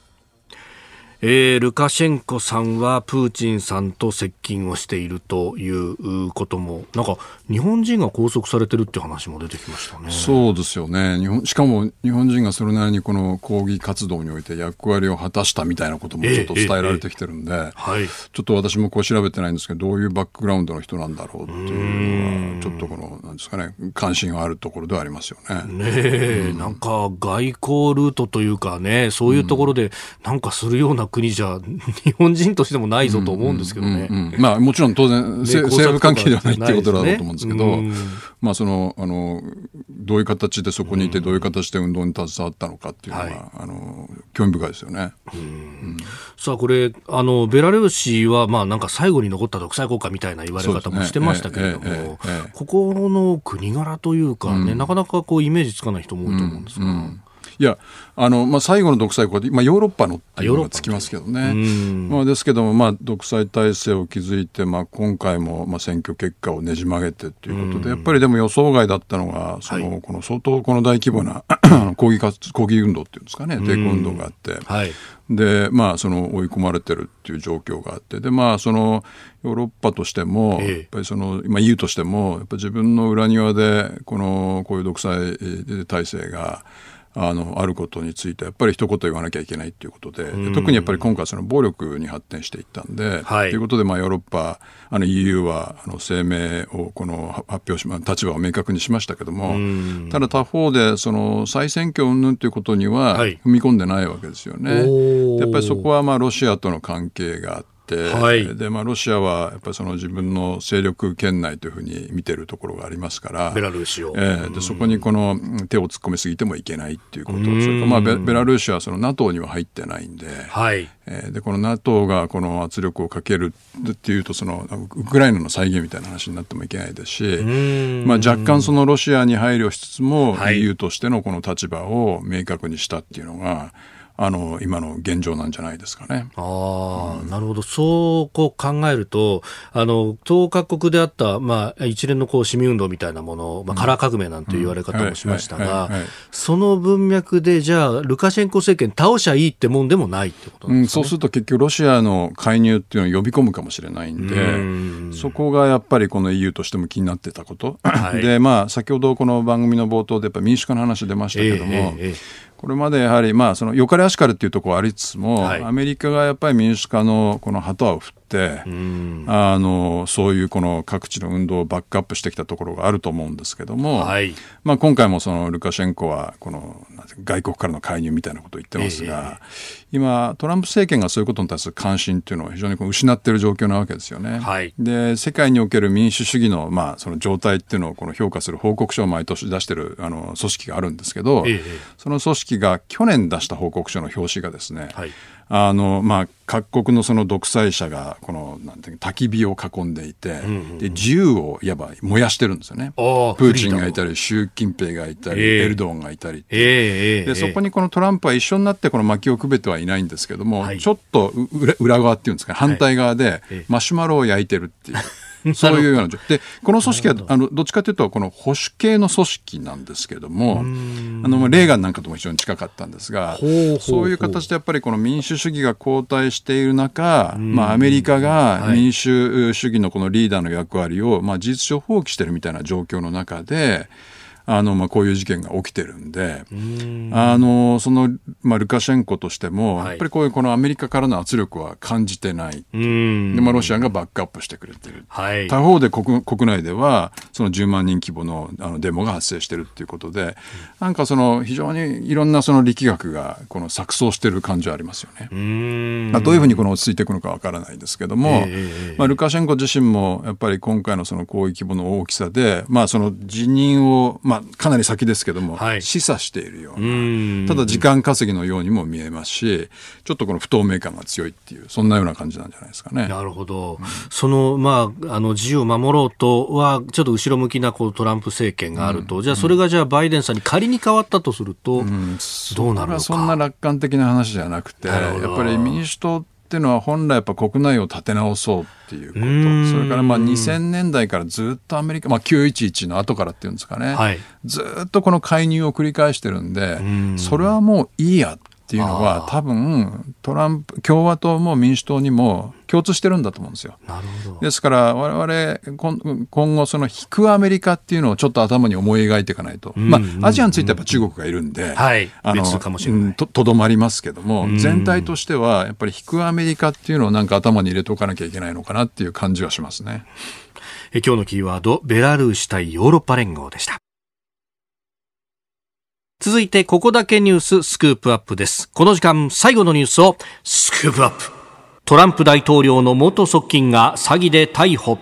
えー、ルカシェンコさんはプーチンさんと接近をしているということも、なんか日本人が拘束されてるって話も出てきましたね。そうですよね。日本しかも日本人がそれなりにこの抗議活動において役割を果たしたみたいなこともちょっと伝えられてきてるんで、えーえーはい、ちょっと私もこう調べてないんですけど、どういうバックグラウンドの人なんだろうっていうのは、ちょっとこの、なんですかね、関心があるところではありますよね。ねえ、うん、なんか外交ルートというかね、そういうところでなんかするような国じゃ日本人としてもないぞと思うんですけどね。まあもちろん当然、政府関係ではないっていうことだろうと思うんですけど、まあその、あの、どういう形でそこにいて、どういう形で運動に携わったのかっていうのは、はい、あの、興味深いですよね。さあこれ、あの、ベラルーシは、まあなんか最後に残った独裁国家みたいな言われ方もしてましたけれども、ここの国柄というかね、なかなかこうイメージつかない人も多いと思うんですが。いや、あの、まあ、最後の独裁国家、まあ、ヨーロッパのっていうのがつきますけどね。まあ、ですけども、まあ、独裁体制を築いて、まあ、今回も、まあ、選挙結果をねじ曲げてということで、やっぱりでも予想外だったのが、その、はい、この相当この大規模な 抗議活、抗議運動っていうんですかね、抵抗運動があって、はい、で、まあ、その追い込まれてるっていう状況があって、で、まあ、その、ヨーロッパとしても、やっぱりその、まあ、EU としても、やっぱ自分の裏庭で、この、こういう独裁体制が、あのあることについてやっぱり一言言わなきゃいけないということで、特にやっぱり今回その暴力に発展していったんで、はい、ということでまあヨーロッパあの EU はあの声明をこの発表しま立場を明確にしましたけどもただ他方でその再選挙云々ということには踏み込んでないわけですよね。はい、やっぱりそこはまあロシアとの関係があって、はい、でまあ、ロシアはやっぱりその自分の勢力圏内というふうに見てるところがありますからベラルーシを、えー、でそこにこの手を突っ込みすぎてもいけないっていうことそれからまあベベラルーシはその NATO には入ってないんで,、はい。えー、でこの NATO がこの圧力をかけるっていうとそのウクライナの再現みたいな話になってもいけないですし、まあ、若干そのロシアに配慮しつつも EU としてのこの立場を明確にしたっていうのが、あの今の現状なんじゃないですかね。ああ、うん、なるほど。そうこう考えると、あの当各国であったまあ一連のこう市民運動みたいなもの、まあカラー革命なんて言われ方もしましたが、その文脈でじゃあルカシェンコ政権倒しゃいいってもんでもないってことね、うん、そうすると結局ロシアの介入っていうのを呼び込むかもしれないんで、そこがやっぱりこの EU としても気になってたこと。はい、でまあ先ほどこの番組の冒頭でやっぱ民主化の話出ましたけども。えーえーえーこれまでやはり、まあ、そのよかれあしかれっていうところはありつつも、はい、アメリカがやっぱり民主化のこの旗を振って、あのそういうこの各地の運動をバックアップしてきたところがあると思うんですけども、はい、まあ、今回もそのルカシェンコはこの外国からの介入みたいなことを言ってますが、えー、今トランプ政権がそういうことに対する関心っていうのを非常にこう失っている状況なわけですよね。はい、で世界における民主主義の,、まあその状態っていうのをこの評価する報告書を毎年出してるあの組織があるんですけど、えー、その組織が去年出した報告書の表紙がですね、はいあの、まあ、各国のその独裁者が、この、なんていう焚き火を囲んでいて、うんうん、で、銃をいわば燃やしてるんですよね。プーチンがいたり、習近平がいたり、えー、エルドーンがいたり、えー、で、そこにこのトランプは一緒になってこの薪をくべてはいないんですけども、はい、ちょっと裏側っていうんですか、反対側でマシュマロを焼いてるっていう。そういうようなでこの組織はあのどっちかというとこの保守系の組織なんですけれどもあのレーガンなんかとも非常に近かったんですがそういう形でやっぱりこの民主主義が後退している中、まあ、アメリカが民主主義のこのリーダーの役割を、まあ、事実上放棄しているみたいな状況の中で。あの、まあ、こういう事件が起きてるんで、あの、その、まあ、ルカシェンコとしても、はい、やっぱりこういうこのアメリカからの圧力は感じてない。で、まあ、ロシアがバックアップしてくれてる。はい、他方で国国内では、その10万人規模のあのデモが発生してるっていうことで、なんかその、非常にいろんなその力学が、この錯綜してる感じはありますよね。まあ、どういうふうにこの落ち着いていくのかわからないですけども、えー、まあ、ルカシェンコ自身も、やっぱり今回のその攻撃規模の大きさで、まあ、その辞任を、まあ、かなり先ですけども、はい、示唆しているようなただ時間稼ぎのようにも見えますしちょっとこの不透明感が強いっていうそんなような感じなんじゃないですかね。なるほど、うん、その,、まあ、あの自由を守ろうとはちょっと後ろ向きなこうトランプ政権があると、うん、じゃあそれがじゃあバイデンさんに仮に変わったとすると、どうなるのかそんな楽観的な話じゃなくてやっぱり民主党っていうのは本来やっぱ国内を立て直そうっていうこと。それからまあ2000年代からずっとアメリカ、まあ、911の後からっていうんですかね、はい、ずっとこの介入を繰り返してるんでそれはもういいやっていうのは多分トランプ共和党も民主党にも共通してるんだと思うんですよ。ですから我々今後その引くアメリカっていうのをちょっと頭に思い描いていかないと、まあ、アジアについてやっぱ中国がいるんで、はい、あのとどまりますけども全体としてはやっぱり引くアメリカっていうのをなんか頭に入れておかなきゃいけないのかなっていう感じはしますね。え今日のキーワードベラルーシ対ヨーロッパ連合でした。続いてここだけニューススクープアップです。この時間最後のニュースをスクープアップ。トランプ大統領の元側近が詐欺で逮捕。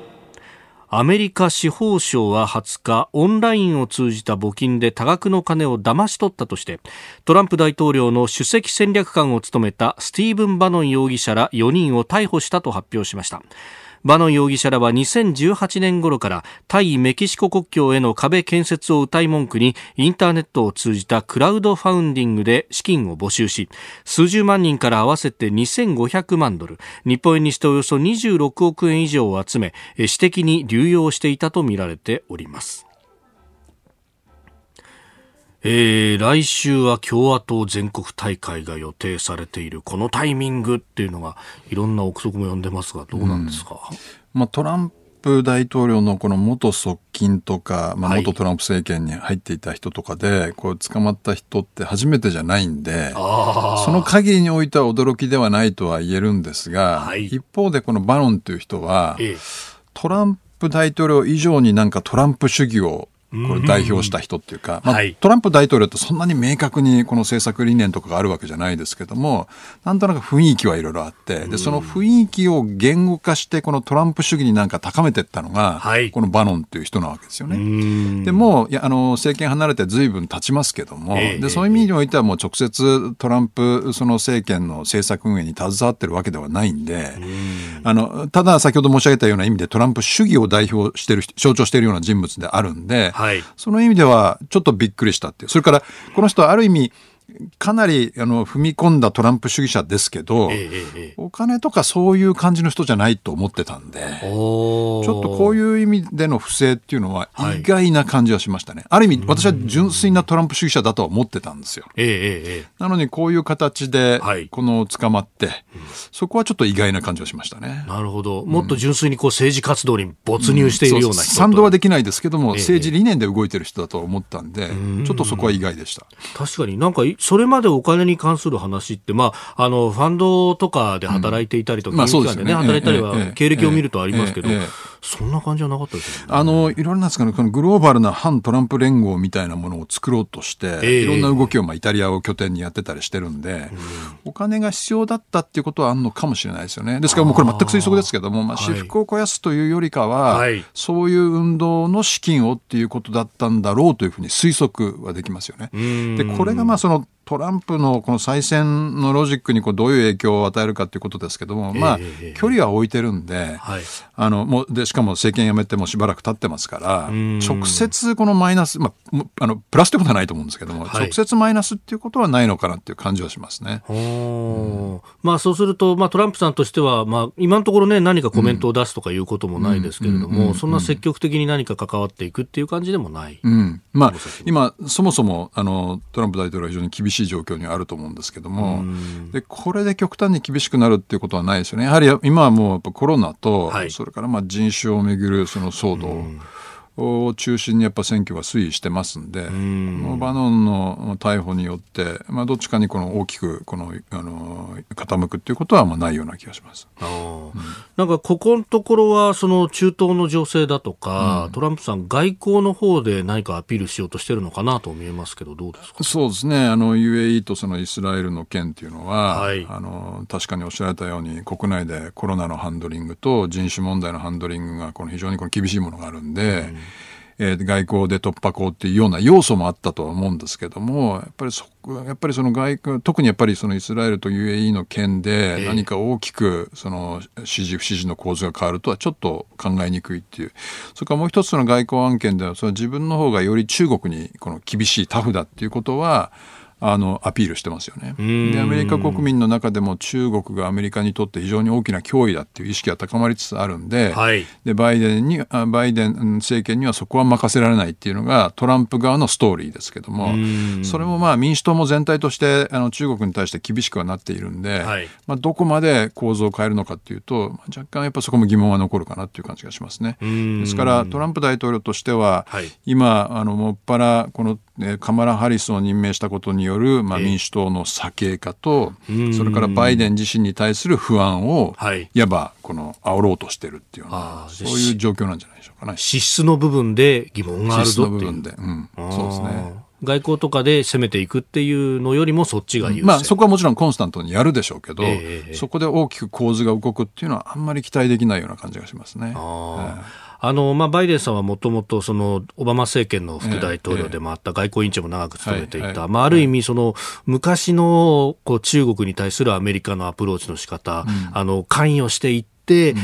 アメリカ司法省は20日、オンラインを通じた募金で多額の金を騙し取ったとして、トランプ大統領の首席戦略官を務めたスティーブン・バノン容疑者ら4人を逮捕したと発表しました。バノン容疑者らは2018年頃から対メキシコ国境への壁建設を謳い文句にインターネットを通じたクラウドファウンディングで資金を募集し数十万人から合わせて2500万ドル日本円にしておよそ26億円以上を集め私的に流用していたとみられております。えー、来週は共和党全国大会が予定されているこのタイミングっていうのがいろんな憶測も呼んでますがどうなんですか、うん、まあ、トランプ大統領のこの元側近とか、まあ、元トランプ政権に入っていた人とかで、はい、こう捕まった人って初めてじゃないんでその限りにおいては驚きではないとは言えるんですが、はい、一方でこのバロンという人は、ええ、トランプ大統領以上になんかトランプ主義をこれ代表した人っていうか、まあ、トランプ大統領ってそんなに明確にこの政策理念とかがあるわけじゃないですけども、なんとなく雰囲気はいろいろあって、で、その雰囲気を言語化して、このトランプ主義になんか高めていったのが、このバノンっていう人なわけですよね。でもいやあの、政権離れて随分経ちますけども、で、そういう意味においてはもう直接トランプその政権の政策運営に携わってるわけではないんで、あの、ただ先ほど申し上げたような意味でトランプ主義を代表してる、象徴しているような人物であるんで、はい、その意味ではちょっとびっくりしたっていう。それから、この人はある意味、かなりあの踏み込んだトランプ主義者ですけど、ええ、お金とかそういう感じの人じゃないと思ってたんで、ちょっとこういう意味での不正っていうのは意外な感じはしましたね。はい、ある意味、私は純粋なトランプ主義者だとは思ってたんですよ。え、なのにこういう形で、この捕まって、はい、そこはちょっと意外な感じはしましたね。なるほど。もっと純粋にこう政治活動に没入しているような人、うん、賛同はできないですけども、政治理念で動いてる人だと思ったんで、ちょっとそこは意外でした。確かになんかそれまでお金に関する話って、まあ、あのファンドとかで働いていたりとか、金融機関でね、働いたりは、経歴を見るとありますけど、そんな感じはなかったですよね。あの、いろいろなんですかね、このグローバルな反トランプ連合みたいなものを作ろうとして、いろんな動きを、まあ、イタリアを拠点にやってたりしてるんで、お金が必要だったっていうことはあるのかもしれないですよね。ですからもうこれ全く推測ですけども、まあ、私腹を肥やすというよりかは、そういう運動の資金をっていうことだったんだろうというふうに推測はできますよね。で、これがまあそのトランプのこの再選のロジックにこうどういう影響を与えるかということですけども、まあ、距離は置いてるんで、あのもうでしかも政権辞めてもしばらく経ってますから、直接このマイナス、まあ、あのプラスってことはないと思うんですけども、直接マイナスっていうことはないのかなっていう感じはしますね。まあ、そうすると、まあ、トランプさんとしては、まあ、今のところね、何かコメントを出すとかいうこともないですけれども、そんな積極的に何か関わっていくっていう感じでもない。うん、まあ、今、そもそもあのトランプ大統領は非常に厳しいしい状況にあると思うんですけども、でこれで極端に厳しくなるっていうことはないですよね。やはり今はもうコロナと、はい、それからまあ人種をめぐるその騒動。を中心にやっぱ選挙が推移してますんで、ん。バノンの逮捕によって、まあ、どっちかにこの大きくこのあの傾くっていうことはまあないような気がします。うん、なんかここのところはその中東の情勢だとか、うん、トランプさん外交の方で何かアピールしようとしてるのかなと見えますけどどうですか？そうですね。あの UAE とそのイスラエルの件っていうのは、はい、あの確かにおっしゃられたように国内でコロナのハンドリングと人種問題のハンドリングがこの非常にこの厳しいものがあるんで。うんえー、外交で突破口っていうような要素もあったとは思うんですけどもやっぱりそやっぱりその外交特にやっぱりそのイスラエルと UAE の件で何か大きくその支持不支持の構図が変わるとはちょっと考えにくいっていう。それからもう一つの外交案件ではその自分の方がより中国にこの厳しいタフだっていうことはあのアピールしてますよね。でアメリカ国民の中でも中国がアメリカにとって非常に大きな脅威だっていう意識が高まりつつあるんではい、でバイデンにバイデン政権にはそこは任せられないっていうのがトランプ側のストーリーですけどもそれもまあ民主党も全体としてあの中国に対して厳しくはなっているんで、はい、まあ、どこまで構造を変えるのかっていうと若干やっぱそこも疑問は残るかなっていう感じがしますね。ですからトランプ大統領としては、はい、今あのもっぱらこのカマラ・ハリスを任命したことによる、まあ、民主党の左傾化と、それからバイデン自身に対する不安を、い、わばこの煽ろうとしてるっていうようなそういう状況なんじゃないでしょうかね。資質の部分で疑問があるぞっていう。部分で、うん、そうですね。外交とかで攻めていくっていうのよりもそっちが優まあ、そこはもちろんコンスタントにやるでしょうけど、えー、そこで大きく構図が動くっていうのはあんまり期待できないような感じがしますね。あーあのまあ、バイデンさんはもともとオバマ政権の副大統領でもあった、外交委員長も長く務めていた、まあ、ある意味その、昔のこう中国に対するアメリカのアプローチの仕方、うん、あの関与していって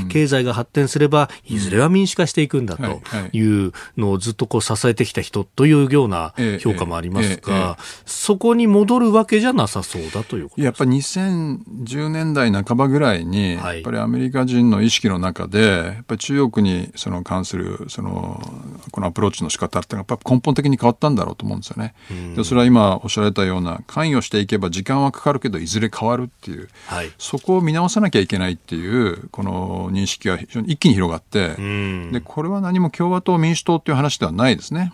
経済が発展すればいずれは民主化していくんだというのをずっとこう支えてきた人というような評価もありますが、そこに戻るわけじゃなさそうだということやっぱり2010年代半ばぐらいに、やっぱりアメリカ人の意識の中でやっぱり中国にその関するそのこのアプローチの仕方ってやっぱ根本的に変わったんだろうと思うんですよね。でそれは今おっしゃられたような関与していけば時間はかかるけどいずれ変わるっていう、はい、そこを見直さなきゃいけないっていうこの認識が非常に一気に広がってでこれは何も共和党民主党っていう話ではないですね。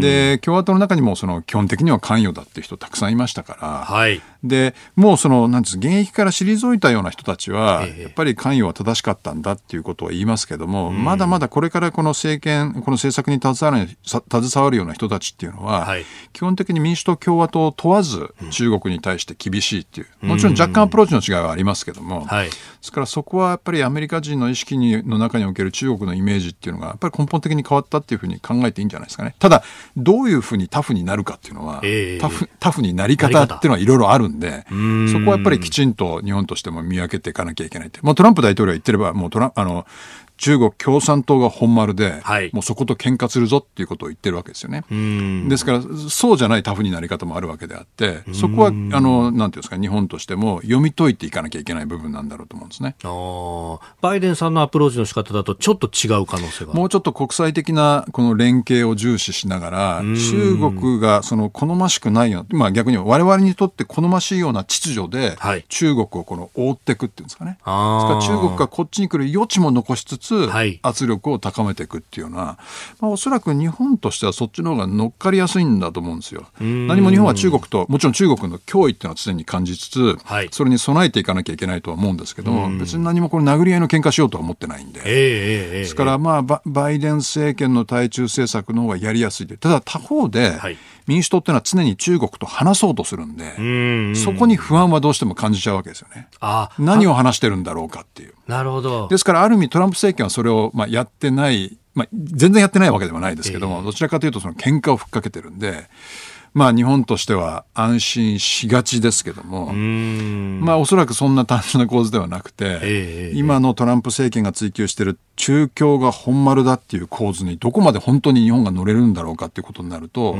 で共和党の中にもその基本的には関与だっていう人たくさんいましたから、はい、でもうそのなんです現役から退いたような人たちは、やっぱり関与は正しかったんだっていうことを言いますけども、まだまだこれからこの政権この政策に携わる携わるような人たちっていうのは、はい、基本的に民主党共和党を問わず中国に対して厳しいっていうもちろん若干アプローチの違いはありますけども、はい、ですからそこはやっぱりアメリカ人の意識にの中における中国のイメージっていうのがやっぱり根本的に変わったっていうふうに考えていいんじゃないですかね。ただどういうふうにタフになるかっていうのは、えー、タフタフになり方っていうのはいろいろあるんでそこはやっぱりきちんと日本としても見分けていかなきゃいけないって、まあ、トランプ大統領は言ってればもうトラあの中国共産党が本丸で、はい、もうそこと喧嘩するぞっていうことを言ってるわけですよね。ですからそうじゃないタフになり方もあるわけであってそこはあのなんていうんですか日本としても読み解いていかなきゃいけない部分なんだろうと思うんですね。バイデンさんのアプローチの仕方だとちょっと違う可能性がもうちょっと国際的なこの連携を重視しながら中国がその好ましくないような、まあ、逆に我々にとって好ましいような秩序で中国をこの覆っていくっていうんですかね。ですから中国がこっちに来る余地も残しつつつ、圧力を高めていくっていうのは、まあ、おそらく日本としてはそっちの方が乗っかりやすいんだと思うんですよ。何も日本は中国と、もちろん中国の脅威っていうのは常に感じつつ、はい、それに備えていかなきゃいけないとは思うんですけど、別に何もこれ殴り合いの喧嘩しようとは思ってないんで。えー、ですから、まあ、バイデン政権の対中政策の方がやりやすいで。ただ他方で、はい民主党っていうのは常に中国と話そうとするんで、そこに不安はどうしても感じちゃうわけですよね。あ何を話してるんだろうかっていう。なるほど。ですから、ある意味トランプ政権はそれをまあやってない、まあ、全然やってないわけではないですけども、えー、どちらかというとその喧嘩をふっかけてるんで、まあ日本としては安心しがちですけども、まあおそらくそんな単純な構図ではなくて、えー、今のトランプ政権が追求している中共が本丸だっていう構図にどこまで本当に日本が乗れるんだろうかっていうことになると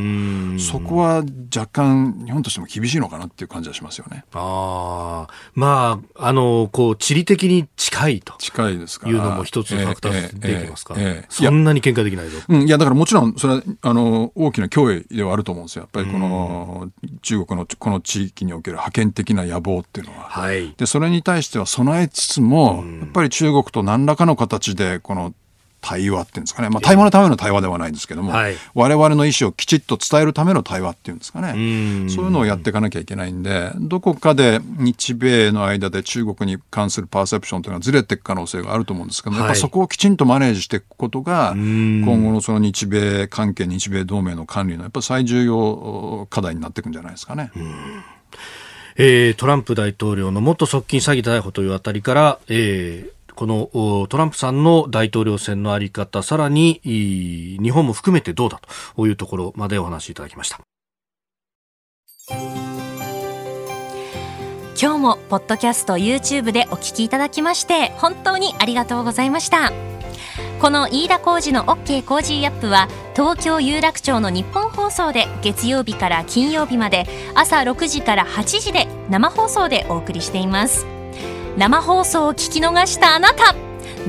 そこは若干日本としても厳しいのかなっていう感じはしますよね。あまああのこう地理的に近いと。近いですかいうのも一つのファクターできますか、えそんなに喧嘩できないぞ。うん、いやだからもちろんそれはあの大きな脅威ではあると思うんですよ。やっぱりこの中国のこの地域における覇権的な野望っていうのは。はい、でそれに対しては備えつつもやっぱり中国と何らかの形ででこの対話っていうんですかね、まあ、対話のための対話ではないんですけども、はい、我々の意思をきちっと伝えるための対話っていうんですかね、そういうのをやっていかなきゃいけないんで、どこかで日米の間で中国に関するパーセプションというのはずれていく可能性があると思うんですけど、やっぱそこをきちんとマネージしていくことが、今後のその日米関係、日米同盟の管理のやっぱ最重要課題になっていくんじゃないですかね。えー、トランプ大統領の元側近詐欺逮捕というあたりから、えーこのトランプさんの大統領選のあり方、さらに日本も含めてどうだというところまでお話しいただきました。今日もポッドキャスト YouTube でお聞きいただきまして本当にありがとうございましたこの飯田浩司の OK コージーアップは東京有楽町の日本放送で月曜日から金曜日まで朝6時から8時で生放送でお送りしています生放送を聞き逃したあなた。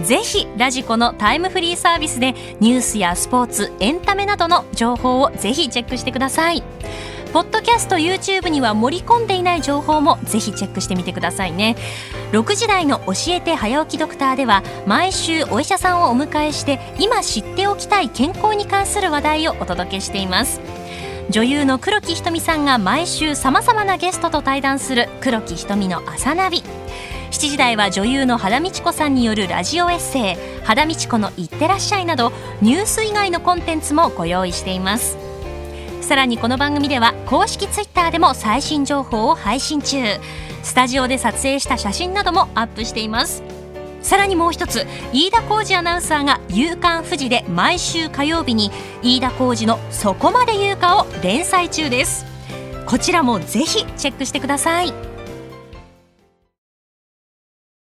ぜひラジコのタイムフリーサービスでニュースやスポーツエンタメなどの情報をぜひチェックしてください。ポッドキャスト YouTube には盛り込んでいない情報もぜひチェックしてみてくださいね。6時台の教えて早起きドクターでは毎週お医者さんをお迎えして今知っておきたい健康に関する話題をお届けしています。女優の黒木ひとみさんが毎週さまざまなゲストと対談する黒木ひとみの朝ナビ。7時台は女優の肌道子さんによるラジオエッセイ「肌道子のいってらっしゃい」などニュース以外のコンテンツもご用意しています。さらにこの番組では公式ツイッターでも最新情報を配信中。スタジオで撮影した写真などもアップしています。さらにもう一つ飯田浩二アナウンサーが「夕刊富士」で毎週火曜日に飯田浩二の「そこまで言うか」を連載中です。こちらもぜひチェックしてください。